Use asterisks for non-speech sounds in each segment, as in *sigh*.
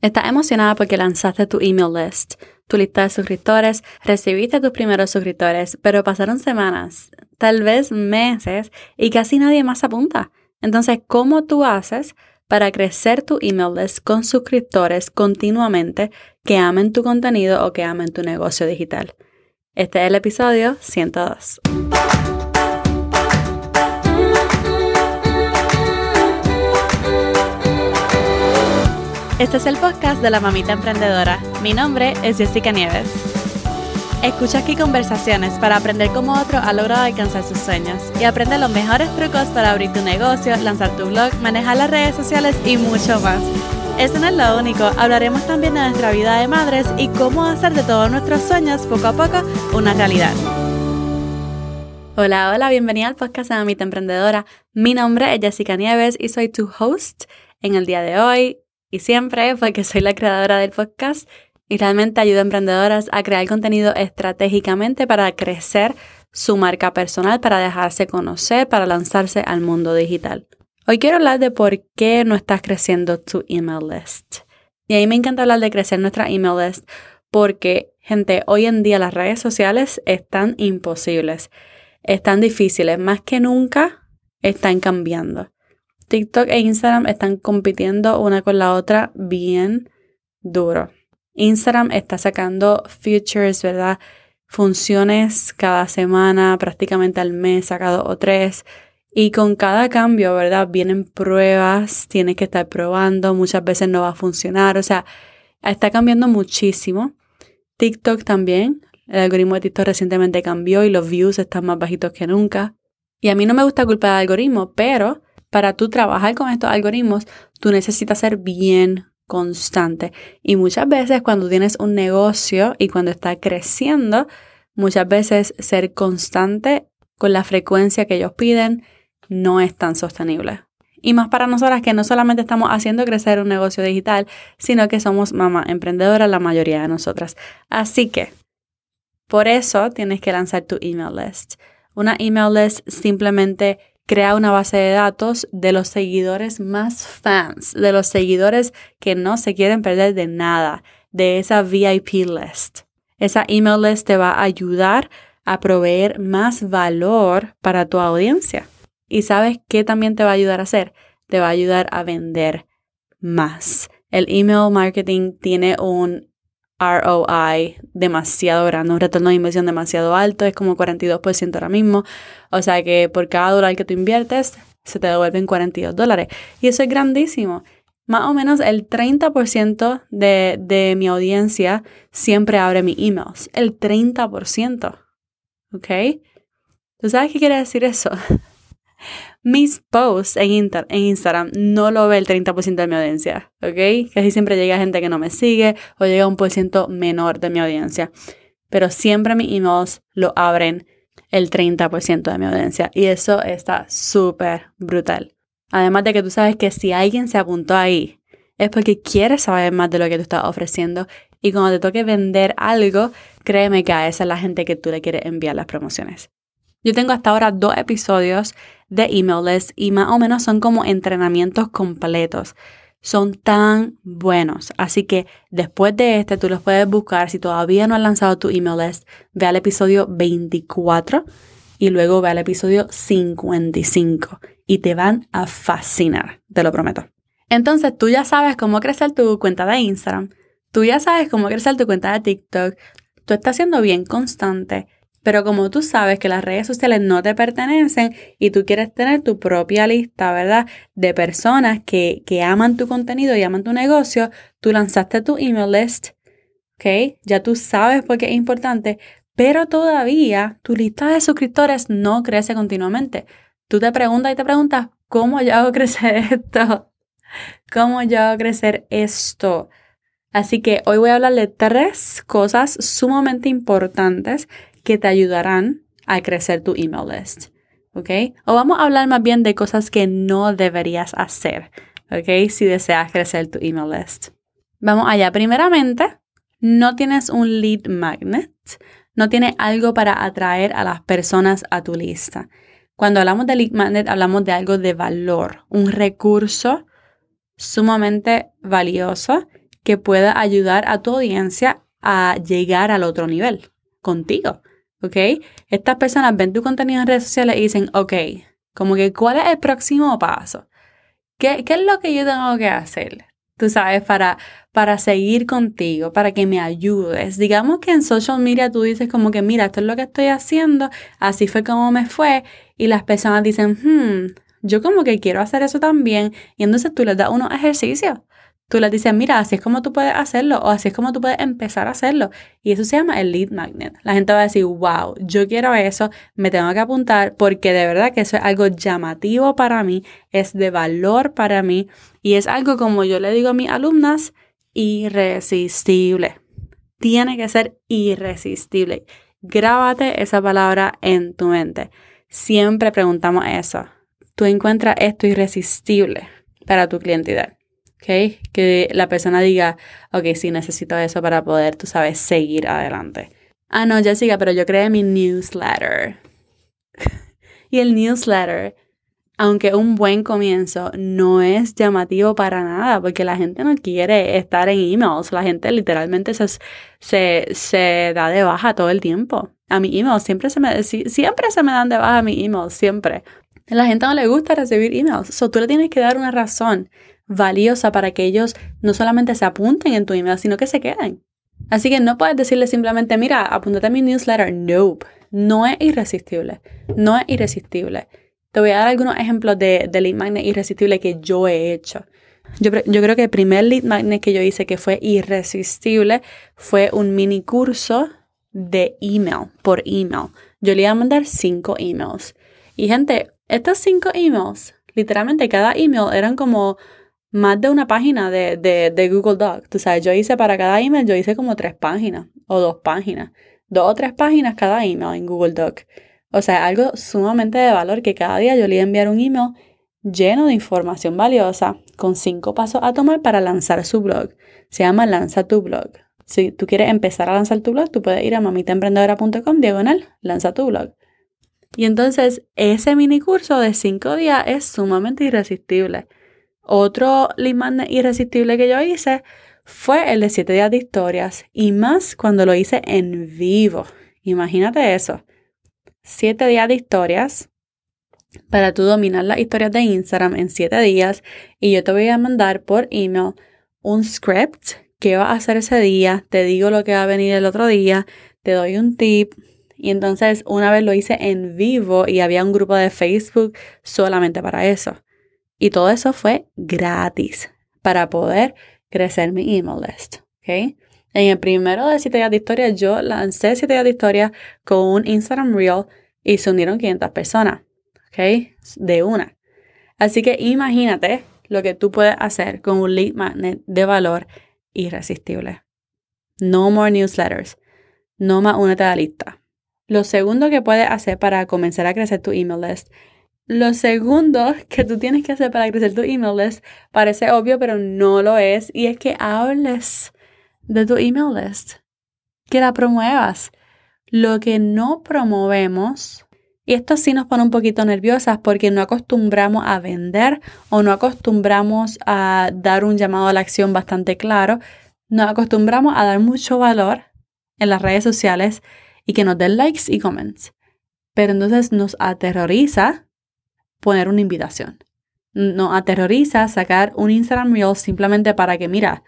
Estás emocionada porque lanzaste tu email list, tu lista de suscriptores, recibiste tus primeros suscriptores, pero pasaron semanas, tal vez meses, y casi nadie más apunta. Entonces, ¿cómo tú haces para crecer tu email list con suscriptores continuamente que amen tu contenido o que amen tu negocio digital? Este es el episodio 102. Este es el podcast de la mamita emprendedora. Mi nombre es Jessica Nieves. Escucha aquí conversaciones para aprender cómo otro ha logrado alcanzar sus sueños y aprende los mejores trucos para abrir tu negocio, lanzar tu blog, manejar las redes sociales y mucho más. Eso no es lo único, hablaremos también de nuestra vida de madres y cómo hacer de todos nuestros sueños poco a poco una realidad. Hola, hola, bienvenida al podcast de Mamita Emprendedora. Mi nombre es Jessica Nieves y soy tu host en el día de hoy y siempre porque soy la creadora del podcast y realmente ayudo a emprendedoras a crear contenido estratégicamente para crecer su marca personal, para dejarse conocer, para lanzarse al mundo digital. Hoy quiero hablar de por qué no estás creciendo tu email list. Y a mí me encanta hablar de crecer nuestra email list porque, gente, hoy en día las redes sociales están imposibles, están difíciles, más que nunca están cambiando. TikTok e Instagram están compitiendo una con la otra bien duro. Instagram está sacando features, ¿verdad? Funciones cada semana, prácticamente al mes, sacado o tres. Y con cada cambio, ¿verdad? Vienen pruebas, tienes que estar probando, muchas veces no va a funcionar, o sea, está cambiando muchísimo. TikTok también, el algoritmo de TikTok recientemente cambió y los views están más bajitos que nunca. Y a mí no me gusta culpar al algoritmo, pero para tú trabajar con estos algoritmos, tú necesitas ser bien constante. Y muchas veces cuando tienes un negocio y cuando está creciendo, muchas veces ser constante con la frecuencia que ellos piden no es tan sostenible. Y más para nosotras que no solamente estamos haciendo crecer un negocio digital, sino que somos mamá emprendedora la mayoría de nosotras. Así que, por eso tienes que lanzar tu email list. Una email list simplemente crea una base de datos de los seguidores más fans, de los seguidores que no se quieren perder de nada, de esa VIP list. Esa email list te va a ayudar a proveer más valor para tu audiencia. ¿Y sabes qué también te va a ayudar a hacer? Te va a ayudar a vender más. El email marketing tiene un ROI demasiado grande, un retorno de inversión demasiado alto, es como 42% ahora mismo. O sea que por cada dólar que tú inviertes, se te devuelven 42 dólares. Y eso es grandísimo. Más o menos el 30% de, de mi audiencia siempre abre mis emails. El 30%. ¿Ok? ¿Tú sabes qué quiere decir eso? Mis posts en, en, Instagram no lo ve el 30% de mi audiencia, ¿ok? Casi siempre llega gente que no me sigue o llega un por ciento menor de mi audiencia. Pero siempre mis emails lo abren el 30% de mi audiencia y eso está súper brutal. Además de que tú sabes que si alguien se apuntó ahí es porque quiere saber más de lo que tú estás ofreciendo y cuando te toque vender algo, créeme que a esa es la gente que tú le quieres enviar las promociones. Yo tengo hasta ahora dos episodios de email list y más o menos son como entrenamientos completos. Son tan buenos. Así que después de este, tú los puedes buscar. Si todavía no has lanzado tu email list, ve al episodio 24 y luego ve al episodio 55 y te van a fascinar, te lo prometo. Entonces tú ya sabes cómo crecer tu cuenta de Instagram, tú ya sabes cómo crecer tu cuenta de TikTok, tú estás siendo bien constante pero como tú sabes que las redes sociales no te pertenecen y tú quieres tener tu propia lista, ¿verdad? De personas que, que aman tu contenido y aman tu negocio, tú lanzaste tu email list, ¿ok? Ya tú sabes por qué es importante, pero todavía tu lista de suscriptores no crece continuamente. Tú te preguntas y te preguntas, ¿cómo yo hago *laughs* crecer esto? ¿Cómo yo hago crecer esto? Así que hoy voy a hablar de tres cosas sumamente importantes que te ayudarán a crecer tu email list. ¿Ok? O vamos a hablar más bien de cosas que no deberías hacer. ¿Ok? Si deseas crecer tu email list. Vamos allá. Primeramente, no tienes un lead magnet. No tienes algo para atraer a las personas a tu lista. Cuando hablamos de lead magnet, hablamos de algo de valor, un recurso sumamente valioso que pueda ayudar a tu audiencia a llegar al otro nivel contigo. ¿Ok? Estas personas ven tu contenido en redes sociales y dicen, ok, como que, ¿cuál es el próximo paso? ¿Qué, qué es lo que yo tengo que hacer? Tú sabes, para, para seguir contigo, para que me ayudes. Digamos que en social media tú dices como que, mira, esto es lo que estoy haciendo, así fue como me fue, y las personas dicen, hmm, yo como que quiero hacer eso también, y entonces tú les das unos ejercicios tú les dices, mira, así es como tú puedes hacerlo o así es como tú puedes empezar a hacerlo. Y eso se llama el lead magnet. La gente va a decir, wow, yo quiero eso, me tengo que apuntar porque de verdad que eso es algo llamativo para mí, es de valor para mí y es algo como yo le digo a mis alumnas, irresistible. Tiene que ser irresistible. Grábate esa palabra en tu mente. Siempre preguntamos eso. Tú encuentras esto irresistible para tu clientidad. ¿Ok? Que la persona diga, ok, sí, necesito eso para poder, tú sabes, seguir adelante. Ah, no, Jessica, pero yo creé mi newsletter. *laughs* y el newsletter, aunque un buen comienzo, no es llamativo para nada, porque la gente no quiere estar en emails. La gente literalmente se, se, se da de baja todo el tiempo. A mi email siempre se me, siempre se me dan de baja mi email, siempre. La gente no le gusta recibir emails. So, tú le tienes que dar una razón valiosa para que ellos no solamente se apunten en tu email, sino que se queden. Así que no puedes decirle simplemente, mira, apúntate a mi newsletter. Nope. No es irresistible. No es irresistible. Te voy a dar algunos ejemplos de, lead magnet irresistible que yo he hecho. Yo, yo, creo que el primer lead magnet que yo hice que fue irresistible fue un mini curso de email, por email. Yo le iba a mandar cinco emails. Y gente, estos cinco emails, literalmente cada email eran como más de una página de, de, Google Doc. Tú sabes, yo hice para cada email, yo hice como tres páginas o dos páginas. Dos o tres páginas cada email en Google Doc. O sea, algo sumamente de valor que cada día yo le iba a enviar un email lleno de información valiosa con cinco pasos a tomar para lanzar su blog. Se llama Lanza tu blog. Si tú quieres empezar a lanzar tu blog, tú puedes ir a mamitaemprendedora.com diagonal, lanza tu blog. Y entonces ese mini curso de cinco días es sumamente irresistible. Otro limán irresistible que yo hice fue el de 7 días de historias y más cuando lo hice en vivo. Imagínate eso. 7 días de historias para tú dominar las historias de Instagram en 7 días y yo te voy a mandar por email un script que va a hacer ese día, te digo lo que va a venir el otro día, te doy un tip, y entonces una vez lo hice en vivo y había un grupo de Facebook solamente para eso. Y todo eso fue gratis para poder crecer mi email list. ¿okay? En el primero de 7 días de historia, yo lancé 7 días de historia con un Instagram Reel y se unieron 500 personas. ¿Ok? De una. Así que imagínate lo que tú puedes hacer con un lead magnet de valor irresistible. No more newsletters. No más una a lista. Lo segundo que puedes hacer para comenzar a crecer tu email list lo segundo que tú tienes que hacer para crecer tu email list parece obvio, pero no lo es, y es que hables de tu email list, que la promuevas. Lo que no promovemos, y esto sí nos pone un poquito nerviosas porque no acostumbramos a vender o no acostumbramos a dar un llamado a la acción bastante claro, nos acostumbramos a dar mucho valor en las redes sociales y que nos den likes y comments. Pero entonces nos aterroriza poner una invitación. No aterroriza sacar un Instagram Reel simplemente para que, mira,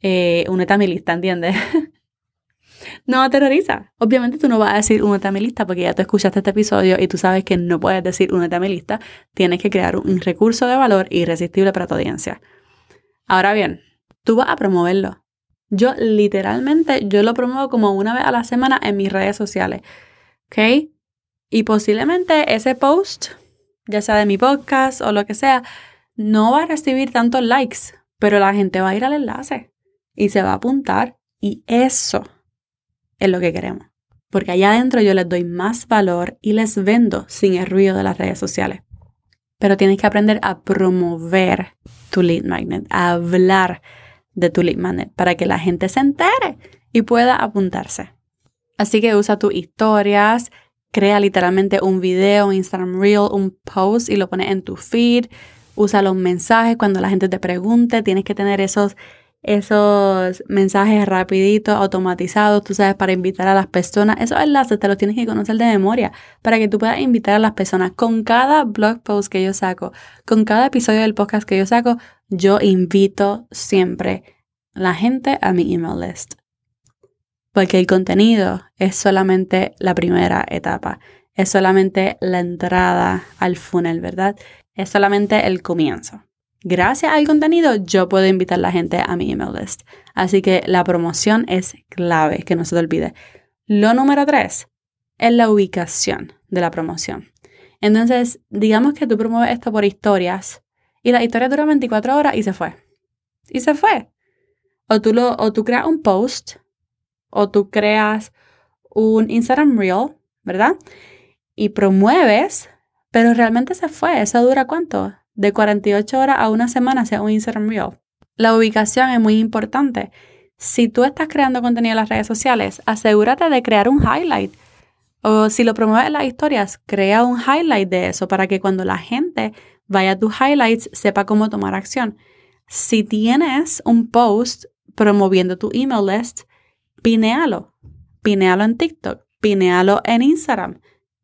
eh, únete a mi lista, ¿entiendes? *laughs* no aterroriza. Obviamente tú no vas a decir únete a mi lista porque ya te escuchaste este episodio y tú sabes que no puedes decir únete a mi lista. Tienes que crear un recurso de valor irresistible para tu audiencia. Ahora bien, tú vas a promoverlo. Yo literalmente, yo lo promuevo como una vez a la semana en mis redes sociales. ¿Ok? Y posiblemente ese post ya sea de mi podcast o lo que sea, no va a recibir tantos likes, pero la gente va a ir al enlace y se va a apuntar y eso es lo que queremos. Porque allá adentro yo les doy más valor y les vendo sin el ruido de las redes sociales. Pero tienes que aprender a promover tu lead magnet, a hablar de tu lead magnet para que la gente se entere y pueda apuntarse. Así que usa tus historias, Crea literalmente un video, un Instagram Reel, un post y lo pones en tu feed. Usa los mensajes cuando la gente te pregunte. Tienes que tener esos esos mensajes rapiditos, automatizados, tú sabes, para invitar a las personas. Esos enlaces te los tienes que conocer de memoria para que tú puedas invitar a las personas. Con cada blog post que yo saco, con cada episodio del podcast que yo saco, yo invito siempre la gente a mi email list. Porque el contenido es solamente la primera etapa, es solamente la entrada al funnel, ¿verdad? Es solamente el comienzo. Gracias al contenido, yo puedo invitar a la gente a mi email list. Así que la promoción es clave, que no se te olvide. Lo número tres es la ubicación de la promoción. Entonces, digamos que tú promueves esto por historias y la historia dura 24 horas y se fue. Y se fue. O tú, lo, o tú creas un post o tú creas un Instagram Reel, ¿verdad? Y promueves, pero realmente se fue. ¿Eso dura cuánto? De 48 horas a una semana sea un Instagram Reel. La ubicación es muy importante. Si tú estás creando contenido en las redes sociales, asegúrate de crear un highlight. O si lo promueves en las historias, crea un highlight de eso para que cuando la gente vaya a tus highlights sepa cómo tomar acción. Si tienes un post promoviendo tu email list, pinealo. Pinealo en TikTok, pinealo en Instagram.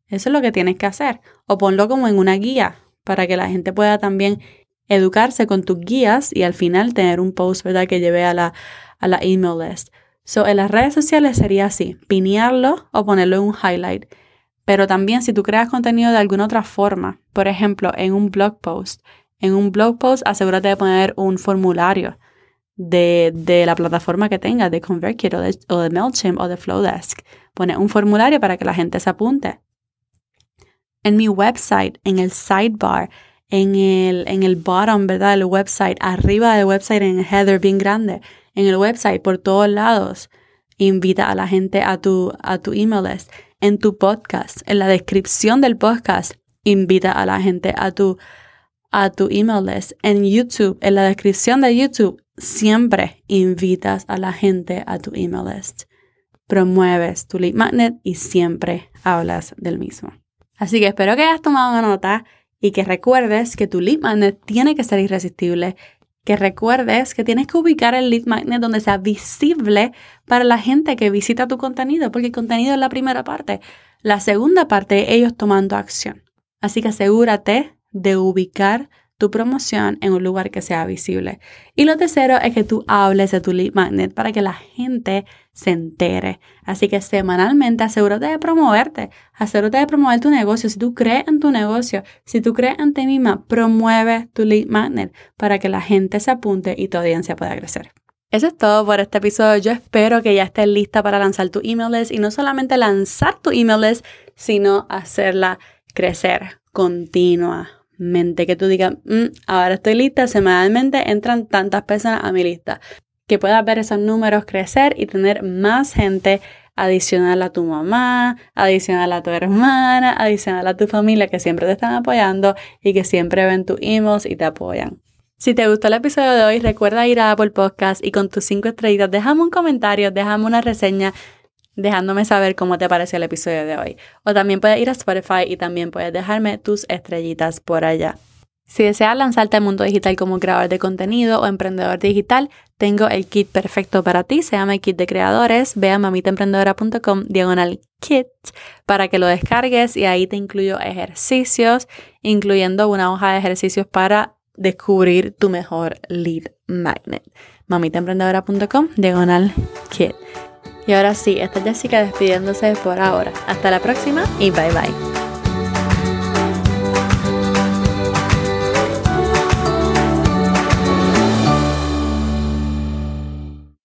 Eso es lo que tienes que hacer. O ponlo como en una guía para que la gente pueda también educarse con tus guías y al final tener un post ¿verdad? que lleve a la, a la email list. So, en las redes sociales sería así, pinearlo o ponerlo en un highlight. Pero también si tú creas contenido de alguna otra forma, por ejemplo, en un blog post, en un blog post asegúrate de poner un formulario de, la plataforma que tengas, de ConvertKit o de, de MailChimp o de Flowdesk. Pone un formulario para que la gente se apunte. En mi website, en el sidebar, en el, en el bottom, ¿verdad? Del website, arriba del website, en el header bien grande, en el website, por todos lados, invita a la gente a tu, a tu email list. En tu podcast, en la descripción del podcast, invita a la gente a tu, a tu email list. En YouTube, en la descripción de YouTube, siempre invitas a la gente a tu email list. Promueves tu lead magnet y siempre hablas del mismo. Así que espero que hayas tomado nota y que recuerdes que tu lead magnet tiene que ser irresistible, que recuerdes que tienes que ubicar el lead magnet donde sea visible para la gente que visita tu contenido, porque el contenido es la primera parte. La segunda parte, ellos tomando acción. Así que asegúrate de ubicar tu promoción en un lugar que sea visible. Y lo tercero es que tú hables de tu lead magnet para que la gente se entere. Así que semanalmente asegúrate de promoverte, asegúrate de promover tu negocio. Si tú crees en tu negocio, si tú crees en ti misma, promueve tu lead magnet para que la gente se apunte y tu audiencia pueda crecer. Eso es todo por este episodio. Yo espero que ya estés lista para lanzar tu email list y no solamente lanzar tu email list, sino hacerla crecer continua mente, que tú digas, mm, ahora estoy lista, semanalmente entran tantas personas a mi lista, que puedas ver esos números crecer y tener más gente adicional a tu mamá, adicional a tu hermana, adicional a tu familia que siempre te están apoyando y que siempre ven tus emails y te apoyan. Si te gustó el episodio de hoy, recuerda ir a Apple Podcast y con tus cinco estrellitas déjame un comentario, déjame una reseña dejándome saber cómo te pareció el episodio de hoy. O también puedes ir a Spotify y también puedes dejarme tus estrellitas por allá. Si deseas lanzarte al mundo digital como creador de contenido o emprendedor digital, tengo el kit perfecto para ti. Se llama el kit de creadores. Ve a mamitaemprendedora.com diagonal kit para que lo descargues y ahí te incluyo ejercicios, incluyendo una hoja de ejercicios para descubrir tu mejor lead magnet. mamitaemprendedora.com diagonal kit. Y ahora sí, esta es Jessica despidiéndose por ahora. Hasta la próxima y bye bye.